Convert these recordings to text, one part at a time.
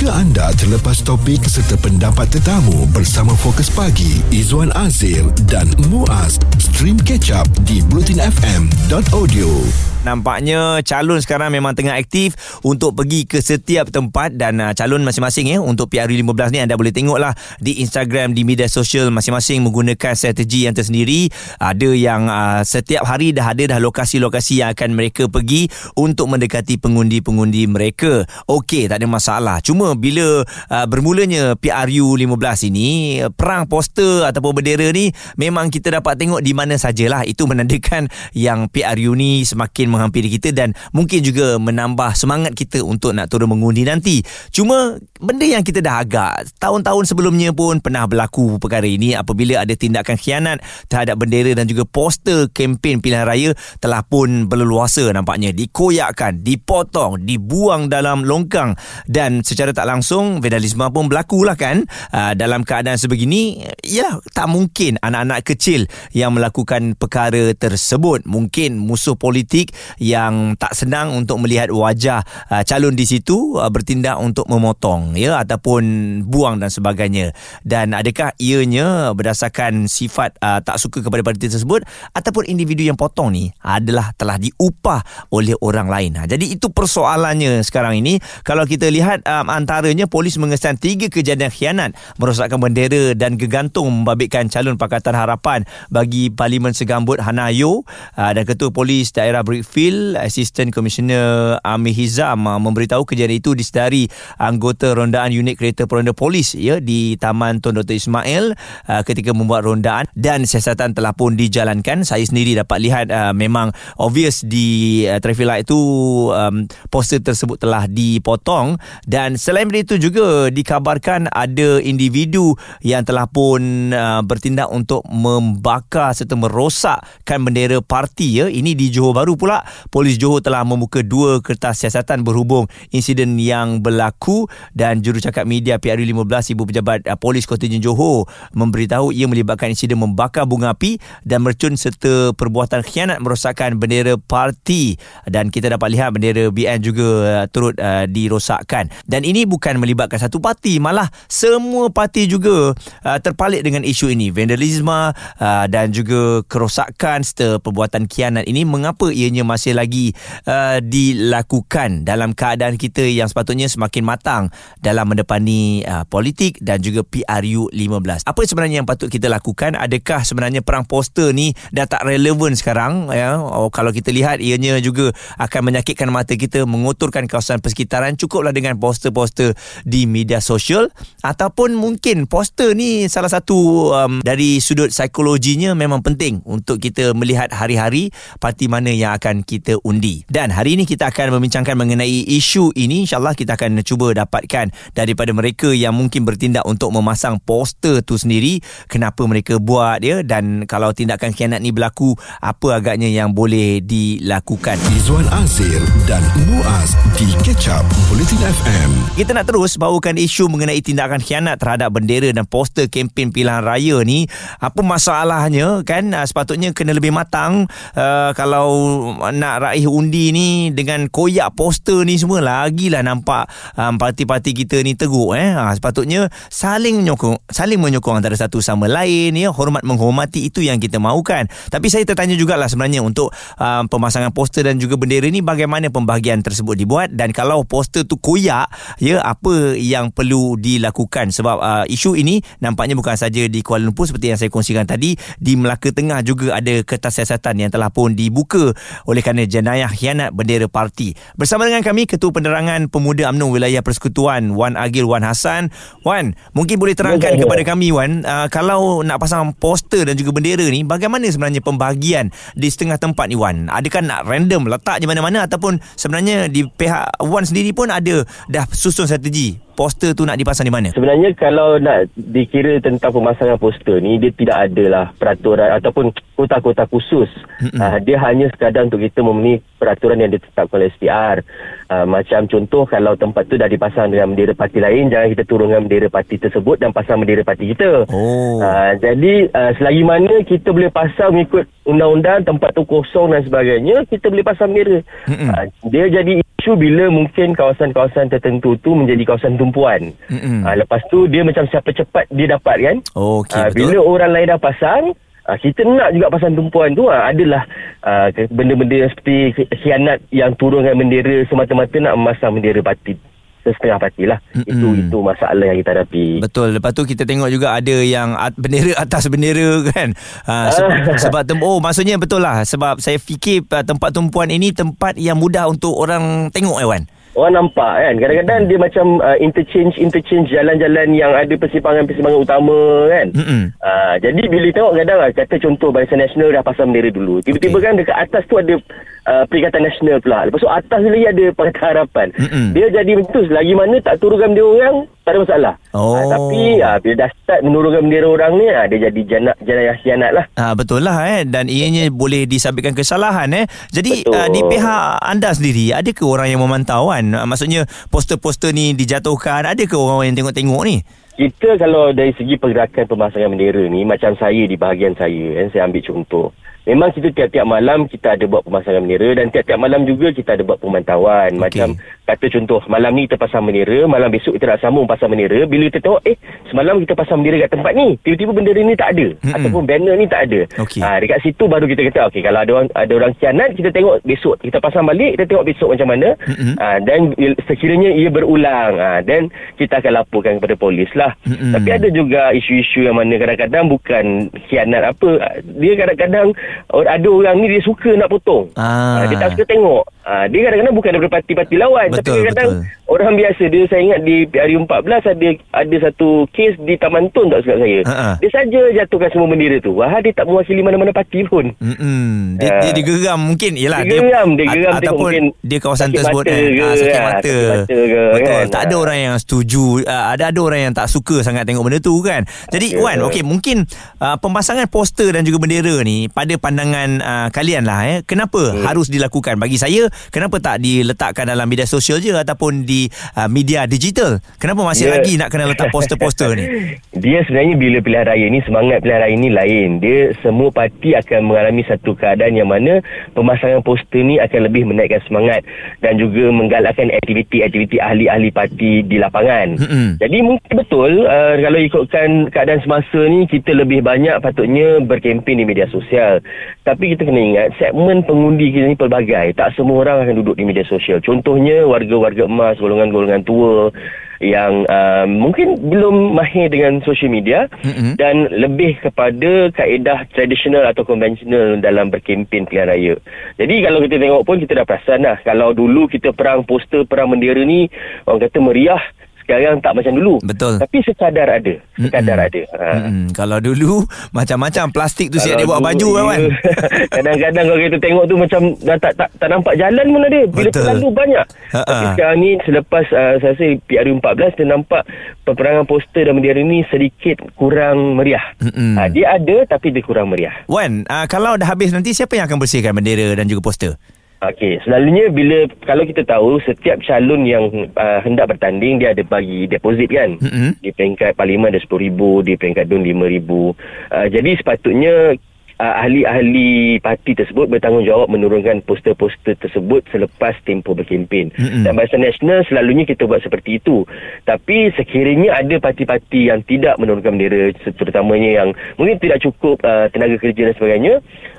Jika anda terlepas topik serta pendapat tetamu bersama Fokus Pagi, Izwan Azir dan Muaz, stream catch up di blutinfm.audio. Nampaknya calon sekarang memang tengah aktif untuk pergi ke setiap tempat dan uh, calon masing-masing ya untuk PRU15 ni anda boleh tengoklah di Instagram di media sosial masing-masing menggunakan strategi yang tersendiri. Ada yang uh, setiap hari dah ada dah lokasi-lokasi yang akan mereka pergi untuk mendekati pengundi-pengundi mereka. Okey, tak ada masalah. Cuma bila uh, bermulanya PRU15 ini perang poster ataupun bendera ni memang kita dapat tengok di mana sajalah. Itu menandakan yang PRU ni semakin menghampiri kita dan mungkin juga menambah semangat kita untuk nak turun mengundi nanti. Cuma benda yang kita dah agak tahun-tahun sebelumnya pun pernah berlaku perkara ini apabila ada tindakan khianat terhadap bendera dan juga poster kempen pilihan raya telah pun berleluasa nampaknya dikoyakkan, dipotong, dibuang dalam longkang dan secara tak langsung vandalisme pun berlaku lah kan. Uh, dalam keadaan sebegini ya tak mungkin anak-anak kecil yang melakukan perkara tersebut. Mungkin musuh politik yang tak senang untuk melihat wajah uh, calon di situ uh, bertindak untuk memotong ya ataupun buang dan sebagainya. Dan adakah ianya berdasarkan sifat uh, tak suka kepada parti tersebut ataupun individu yang potong ni adalah telah diupah oleh orang lain? Ha, jadi itu persoalannya sekarang ini. Kalau kita lihat um, antaranya polis mengesan tiga kejadian khianat merosakkan bendera dan gegantung membabitkan calon Pakatan Harapan bagi Parlimen Segambut Hanayo uh, dan Ketua Polis Daerah Brick Phil, Assistant Commissioner Amir Hizam uh, memberitahu kejadian itu disedari anggota rondaan unit kereta peronda polis ya di Taman Tun Dr. Ismail uh, ketika membuat rondaan dan siasatan telah pun dijalankan. Saya sendiri dapat lihat memang obvious di traffic light itu um, poster tersebut telah dipotong dan selain itu juga dikabarkan ada individu yang telah pun uh, bertindak untuk membakar serta merosakkan bendera parti ya. Ini di Johor Bahru pula. Polis Johor telah membuka dua kertas siasatan berhubung insiden yang berlaku dan jurucakap media PRU15 Ibu Pejabat uh, Polis Kontingen Johor memberitahu ia melibatkan insiden membakar bunga api dan mercun serta perbuatan khianat merosakkan bendera parti. Dan kita dapat lihat bendera BN juga uh, turut uh, dirosakkan. Dan ini bukan melibatkan satu parti malah semua parti juga uh, terpalit dengan isu ini vandalisme uh, dan juga kerosakan serta perbuatan khianat ini mengapa ianya masih lagi uh, dilakukan dalam keadaan kita yang sepatutnya semakin matang dalam mendepani uh, politik dan juga PRU 15. Apa sebenarnya yang patut kita lakukan? Adakah sebenarnya perang poster ni dah tak relevan sekarang ya? Oh, kalau kita lihat ianya juga akan menyakitkan mata kita, mengotorkan kawasan persekitaran. Cukuplah dengan poster-poster di media sosial ataupun mungkin poster ni salah satu um, dari sudut psikologinya memang penting untuk kita melihat hari-hari parti mana yang akan kita undi. Dan hari ini kita akan membincangkan mengenai isu ini. InsyaAllah kita akan cuba dapatkan daripada mereka yang mungkin bertindak untuk memasang poster tu sendiri. Kenapa mereka buat ya dan kalau tindakan khianat ni berlaku, apa agaknya yang boleh dilakukan. Izwan Azir dan Muaz di Catch Up Bulletin FM. Kita nak terus bawakan isu mengenai tindakan khianat terhadap bendera dan poster kempen pilihan raya ni. Apa masalahnya kan? Ah, sepatutnya kena lebih matang uh, kalau nak raih undi ni dengan koyak poster ni semua lagilah nampak um, parti-parti kita ni teruk eh. Ha, sepatutnya saling menyokong, saling menyokong antara satu sama lain ya, hormat menghormati itu yang kita mahukan. Tapi saya tertanya jugalah sebenarnya untuk um, pemasangan poster dan juga bendera ni bagaimana pembahagian tersebut dibuat dan kalau poster tu koyak ya apa yang perlu dilakukan sebab uh, isu ini nampaknya bukan saja di Kuala Lumpur seperti yang saya kongsikan tadi di Melaka Tengah juga ada kertas siasatan yang telah pun dibuka oleh kerana jenayah khianat bendera parti. Bersama dengan kami Ketua Penerangan Pemuda UMNO Wilayah Persekutuan Wan Agil Wan Hassan. Wan, mungkin boleh terangkan ya, kepada kami Wan, uh, kalau nak pasang poster dan juga bendera ni bagaimana sebenarnya pembahagian di setengah tempat ni Wan? Adakah nak random letak di mana-mana ataupun sebenarnya di pihak Wan sendiri pun ada dah susun strategi poster tu nak dipasang di mana? Sebenarnya kalau nak dikira tentang pemasangan poster ni dia tidak adalah peraturan ataupun kota-kota khusus. Uh, dia hanya sekadar untuk kita memenuhi peraturan yang ditetapkan oleh SPR. Uh, macam contoh kalau tempat tu dah dipasang dengan bendera parti lain, jangan kita turunkan bendera parti tersebut dan pasang bendera parti kita. Oh. Uh, jadi uh, selagi mana kita boleh pasang mengikut undang-undang tempat tu kosong dan sebagainya, kita boleh pasang bendera. Uh, dia jadi isu bila mungkin kawasan-kawasan tertentu tu menjadi kawasan tumpuan. Uh, lepas tu dia macam siapa cepat dia dapat kan. Okey, Ah, betul. Bila orang lain dah pasang, ah, kita nak juga pasang tumpuan tu ah, adalah ah, ke- benda-benda seperti khi- khianat yang turunkan bendera semata-mata nak memasang bendera parti setengah parti lah. Itu itu masalah yang kita hadapi. Betul. Lepas tu kita tengok juga ada yang at, bendera atas bendera kan. Ha, se- sebab tem- oh maksudnya betul lah sebab saya fikir uh, tempat tumpuan ini tempat yang mudah untuk orang tengok Ewan. Orang nampak kan? Kadang-kadang dia macam uh, Interchange Interchange jalan-jalan Yang ada persimpangan-persimpangan utama kan? Uh, Jadi bila tengok kadang uh, Kata contoh Barisan Nasional dah pasang bendera dulu. Tiba-tiba Okey. kan dekat atas tu ada uh, Perikatan Nasional pula. Lepas tu atas lagi ada Pakatan Harapan Mm-mm. Dia jadi macam tu. Selagi mana tak turunkan bendera orang Tak ada masalah Oh. uh, Tapi uh, bila dah start menurunkan bendera orang ni uh, Dia jadi janak, jenayah khianat lah Ha, betul lah eh dan ianya boleh disabitkan kesalahan eh. Jadi Betul. uh, di pihak anda sendiri adakah orang yang memantau kan? Uh, maksudnya poster-poster ni dijatuhkan adakah orang yang tengok-tengok ni? Kita kalau dari segi pergerakan pemasangan bendera ni Macam saya di bahagian saya kan, Saya ambil contoh Memang kita tiap-tiap malam kita ada buat pemasangan bendera Dan tiap-tiap malam juga kita ada buat pemantauan Okey. Macam kata contoh Malam ni kita pasang bendera Malam besok kita nak sambung pasang bendera Bila kita tengok Eh semalam kita pasang bendera kat tempat ni Tiba-tiba bendera ni tak ada Mm-mm. Ataupun banner ni tak ada Okey. ha, Dekat situ baru kita kata Okay kalau ada orang ada orang khianat Kita tengok besok Kita pasang balik Kita tengok besok macam mana Mm-mm. ha, Dan sekiranya ia berulang ha, Dan kita akan laporkan kepada polis lah Mm-mm. Tapi ada juga isu-isu yang mana kadang-kadang bukan khianat apa. Dia kadang-kadang ada orang ni dia suka nak potong. Ah. Ah. Dia tak suka tengok. Ah, dia kadang-kadang bukan daripada parti-parti lawan. Betul, tapi kadang-kadang betul. Orang biasa. Dia saya ingat di hari 14 ada ada satu kes di Taman Tun tak silap saya. Ha, ha. Dia saja jatuhkan semua bendera tu. Wah dia tak mewakili mana-mana parti pun. Mm-mm. Dia, Ah. dia digeram mungkin Yalah Dia geram, dia geram Ataupun mungkin dia kawasan tersebut kan ke, Ah, Sakit kan, mata sakit mata ke, Betul kan. Tak ada Ah. orang yang setuju Ah, Ada ada orang yang tak suka sangat tengok benda tu kan Jadi Ya. Wan okay, Mungkin uh, Pemasangan poster dan juga bendera ni Pada pandangan uh, kalian lah eh, Kenapa Hmm. harus dilakukan Bagi saya Kenapa tak diletakkan dalam media sosial je Ataupun di uh, media digital Kenapa masih Ya. lagi nak kena letak poster-poster ni Dia sebenarnya bila pilihan raya ni semangat pilihan raya ni lain. Dia semua parti akan mengalami satu keadaan yang mana pemasangan poster ni akan lebih menaikkan semangat dan juga menggalakkan aktiviti-aktiviti ahli-ahli parti di lapangan. Mm-mm. Jadi mungkin betul uh, kalau ikutkan keadaan semasa ni kita lebih banyak patutnya berkempen di media sosial. Tapi kita kena ingat segmen pengundi kita ni pelbagai. Tak semua orang akan duduk di media sosial. Contohnya warga-warga emas, golongan-golongan tua yang uh, mungkin belum mahir dengan social media Mm-mm. dan lebih kepada kaedah tradisional atau konvensional dalam berkempen pilihan raya. Jadi kalau kita tengok pun kita dah perasan lah. Kalau dulu kita perang poster, perang bendera ni orang kata meriah. Sekarang tak macam dulu. Betul. Tapi sekadar ada. Sekadar Mm-mm. ada. Ha. Mm-mm. Kalau dulu Macam-macam plastik tu siap dia buat baju kan ya. Kadang-kadang kalau kita tengok tu macam dah tak, tak, tak nampak jalan pun ada. Bila Betul. terlalu banyak. Ha-ha. Tapi sekarang ni selepas uh, saya rasa PRU 14 kita nampak peperangan poster dan bendera ni sedikit kurang meriah. Mm-mm. Ha, dia ada tapi dia kurang meriah. Wan, uh, kalau dah habis nanti siapa yang akan bersihkan bendera dan juga poster? Okey, selalunya bila kalau kita tahu setiap calon yang uh, hendak bertanding dia ada bagi deposit kan. Mm-mm. Di peringkat parlimen ada RM10,000, di peringkat DUN RM5,000. Uh, jadi sepatutnya ahli-ahli parti tersebut bertanggungjawab menurunkan poster-poster tersebut selepas tempoh berkempen. Mm-mm. Dan Barisan Nasional selalunya kita buat seperti itu. Tapi sekiranya ada parti-parti yang tidak menurunkan bendera terutamanya yang mungkin tidak cukup uh, tenaga kerja dan sebagainya,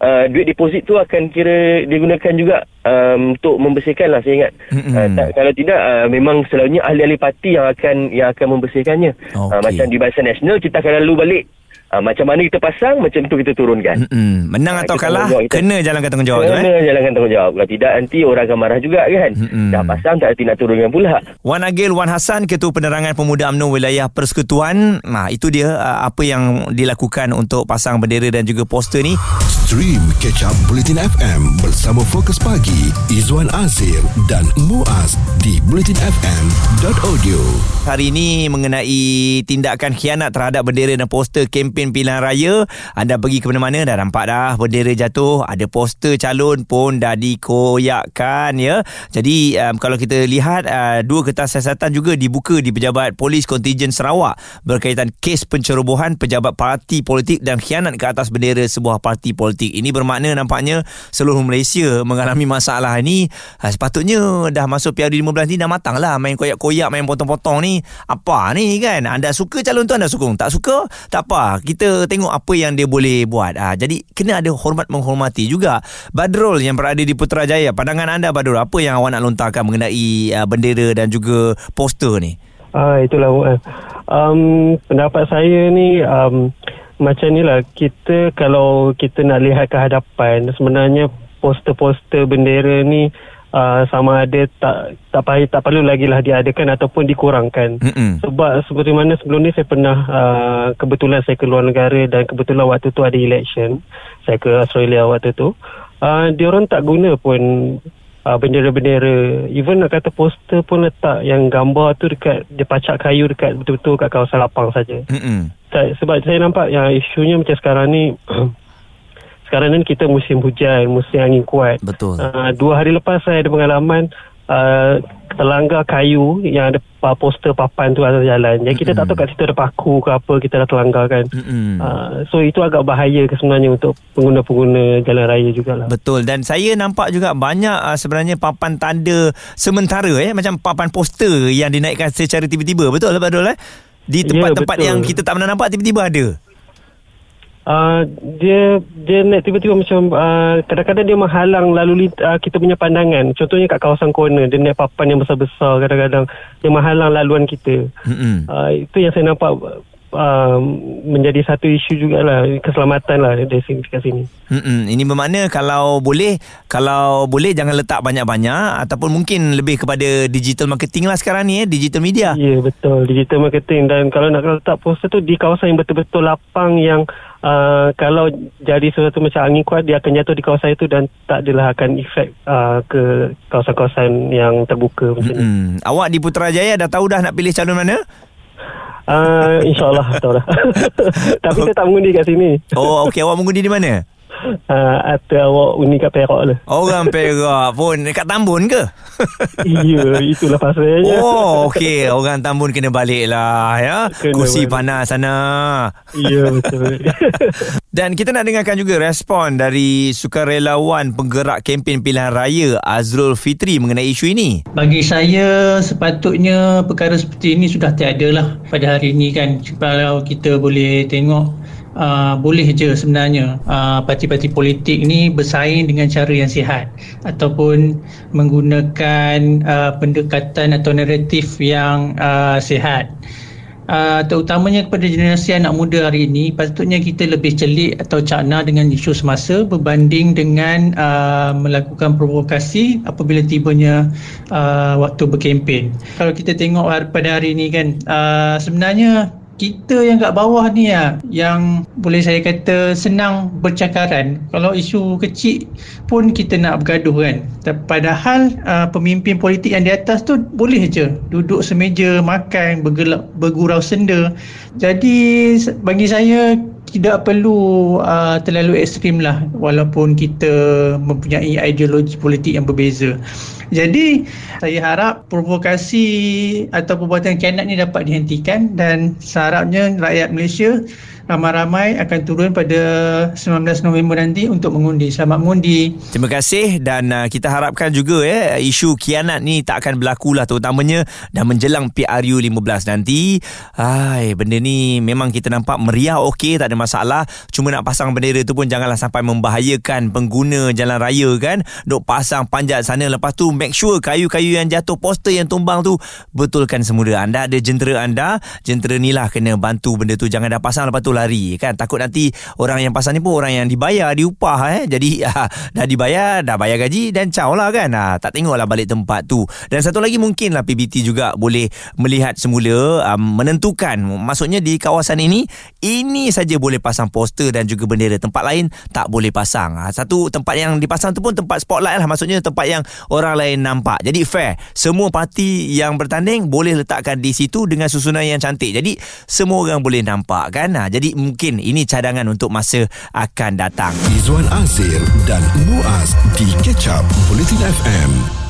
uh, duit deposit tu akan kira digunakan juga um, untuk membersihkan lah saya ingat. Mm-mm. Uh, tak, kalau tidak uh, memang selalunya ahli-ahli parti yang akan yang akan membersihkannya. Uh, Okey. macam di Barisan Nasional kita akan lalu balik uh, macam mana kita pasang macam tu kita turunkan. Mm-mm. Menang Ah, atau itu kalah kita. kena jalankan tanggungjawab tu Kena eh. jalankan tanggungjawab. Kalau tidak nanti orang akan marah juga kan. Mm-mm. Dah pasang tak erti nak turunkan pula. Wan Agil Wan Hassan Ketua Penerangan Pemuda UMNO Wilayah Persekutuan. Nah, itu dia uh, apa yang dilakukan untuk pasang bendera dan juga poster ni. Stream Catch Up Bulletin FM bersama Fokus Pagi Izwan Azir dan Muaz di bulletinfm.audio. Hari ini mengenai tindakan khianat terhadap bendera dan poster kempen kempen pilihan raya. Anda pergi ke mana-mana dah nampak dah bendera jatuh. Ada poster calon pun dah dikoyakkan ya. Jadi um, kalau kita lihat uh, dua kertas siasatan juga dibuka di pejabat polis kontijen Sarawak berkaitan kes pencerobohan pejabat parti politik dan khianat ke atas bendera sebuah parti politik. Ini bermakna nampaknya seluruh Malaysia mengalami masalah ini. Uh, sepatutnya dah masuk PRD15 ni dah matang lah main koyak-koyak main potong-potong ni. Apa ni kan? Anda suka calon tu anda sokong. Tak suka? Tak apa kita tengok apa yang dia boleh buat. Ha, jadi kena ada hormat menghormati juga Badrul yang berada di Putrajaya. Pandangan anda Badrul apa yang awak nak lontarkan mengenai uh, bendera dan juga poster ni? Ah itulah um, pendapat saya ni um, macam ni lah. Kita kalau kita nak lihat ke hadapan sebenarnya poster-poster bendera ni uh, sama ada tak tak payah tak perlu lagi lah diadakan ataupun dikurangkan. Mm-mm. Sebab seperti mana sebelum ni saya pernah uh, kebetulan saya keluar negara dan kebetulan waktu tu ada election. Saya ke Australia waktu tu. Uh, dia orang tak guna pun uh, bendera-bendera. Even nak kata poster pun letak yang gambar tu dekat dia pacak kayu dekat betul-betul kat kawasan lapang saja. Sebab saya nampak yang isunya macam sekarang ni sekarang ni kita musim hujan, musim angin kuat. Betul. Uh, dua hari lepas saya ada pengalaman uh, terlanggar kayu yang ada poster papan tu atas jalan. Jadi kita mm-hmm. tak tahu kat situ ada paku ke apa kita dah terlanggar kan. Mm-hmm. Uh, so itu agak bahaya ke sebenarnya untuk pengguna-pengguna jalan raya jugalah. Betul dan saya nampak juga banyak uh, sebenarnya papan tanda sementara eh macam papan poster yang dinaikkan secara tiba-tiba. Betul lah betul eh? Di ya, tempat-tempat yeah, yang kita tak pernah nampak tiba-tiba ada. Uh, dia dia naik tiba-tiba macam uh, kadang-kadang dia menghalang lalu uh, kita punya pandangan contohnya kat kawasan corner dia naik papan yang besar-besar kadang-kadang dia menghalang laluan kita mm-hmm. uh, itu yang saya nampak uh, menjadi satu isu jugalah keselamatan lah dari sini kat sini. Mm-mm. Ini bermakna kalau boleh kalau boleh jangan letak banyak-banyak ataupun mungkin lebih kepada digital marketing lah sekarang ni eh digital media. Ya yeah, betul digital marketing dan kalau nak letak poster tu di kawasan yang betul-betul lapang yang uh, kalau jadi sesuatu macam angin kuat dia akan jatuh di kawasan itu dan tak adalah akan efek uh, ke kawasan-kawasan yang terbuka macam ni. Awak di Putrajaya dah tahu dah nak pilih calon mana? Uh, InsyaAllah lah Tapi saya tak mengundi kat sini. Oh okey Awak mengundi di mana? Uh, atau awak undi kat Perak lah Orang Perak pun Dekat Tambun ke? ya itulah pasalnya Oh okey Orang Tambun kena balik lah ya. Kursi balik. panas sana Ya betul Dan kita nak dengarkan juga respon dari sukarelawan penggerak kempen pilihan raya Azrul Fitri mengenai isu ini. Bagi saya sepatutnya perkara seperti ini sudah tiada lah pada hari ini kan. Kalau kita boleh tengok uh, boleh je sebenarnya. Uh, parti-parti politik ni bersaing dengan cara yang sihat ataupun menggunakan uh, pendekatan atau naratif yang uh, sihat. Uh, terutamanya kepada generasi anak muda hari ini patutnya kita lebih celik atau cakna dengan isu semasa berbanding dengan uh, melakukan provokasi apabila tibanya uh, waktu berkempen. Kalau kita tengok pada hari ini kan uh, sebenarnya kita yang kat bawah ni ya yang boleh saya kata senang bercakaran. Kalau isu kecil pun kita nak bergaduh kan. Padahal uh, pemimpin politik yang di atas tu boleh je duduk semeja makan bergelak bergurau senda. Jadi bagi saya tidak perlu uh, terlalu ekstrim lah walaupun kita mempunyai ideologi politik yang berbeza. Jadi saya harap provokasi atau perbuatan kianat ni dapat dihentikan dan seharapnya rakyat Malaysia ramai-ramai akan turun pada 19 November nanti untuk mengundi. Selamat mengundi. Terima kasih dan uh, kita harapkan juga ya isu kianat ni tak akan berlaku lah terutamanya dan menjelang PRU 15 nanti. Hai, benda ni memang kita nampak meriah okey tak ada masalah. Cuma nak pasang bendera tu pun janganlah sampai membahayakan pengguna jalan raya kan. Duk pasang panjat sana lepas tu make sure kayu-kayu yang jatuh poster yang tumbang tu betulkan semula. Anda ada jentera anda, jentera ni lah kena bantu benda tu jangan dah pasang lepas tu lari kan? Takut nanti orang yang pasal ni pun orang yang dibayar diupah eh? Jadi ah, dah dibayar dah bayar gaji dan caw lah kan? Ah, tak tengoklah balik tempat tu. Dan satu lagi mungkin lah PBT juga boleh melihat semula um, menentukan. Maksudnya di kawasan ini ini saja boleh pasang poster dan juga bendera. Tempat lain tak boleh pasang. Ah, satu tempat yang dipasang tu pun tempat spotlight lah. Maksudnya tempat yang orang lain nampak. Jadi fair. Semua parti yang bertanding boleh letakkan di situ dengan susunan yang cantik. Jadi semua orang boleh nampak kan? Ah, jadi Jadi mungkin ini cadangan untuk masa akan datang. Izwan Azir dan Muaz di Catch Up Bulletin FM.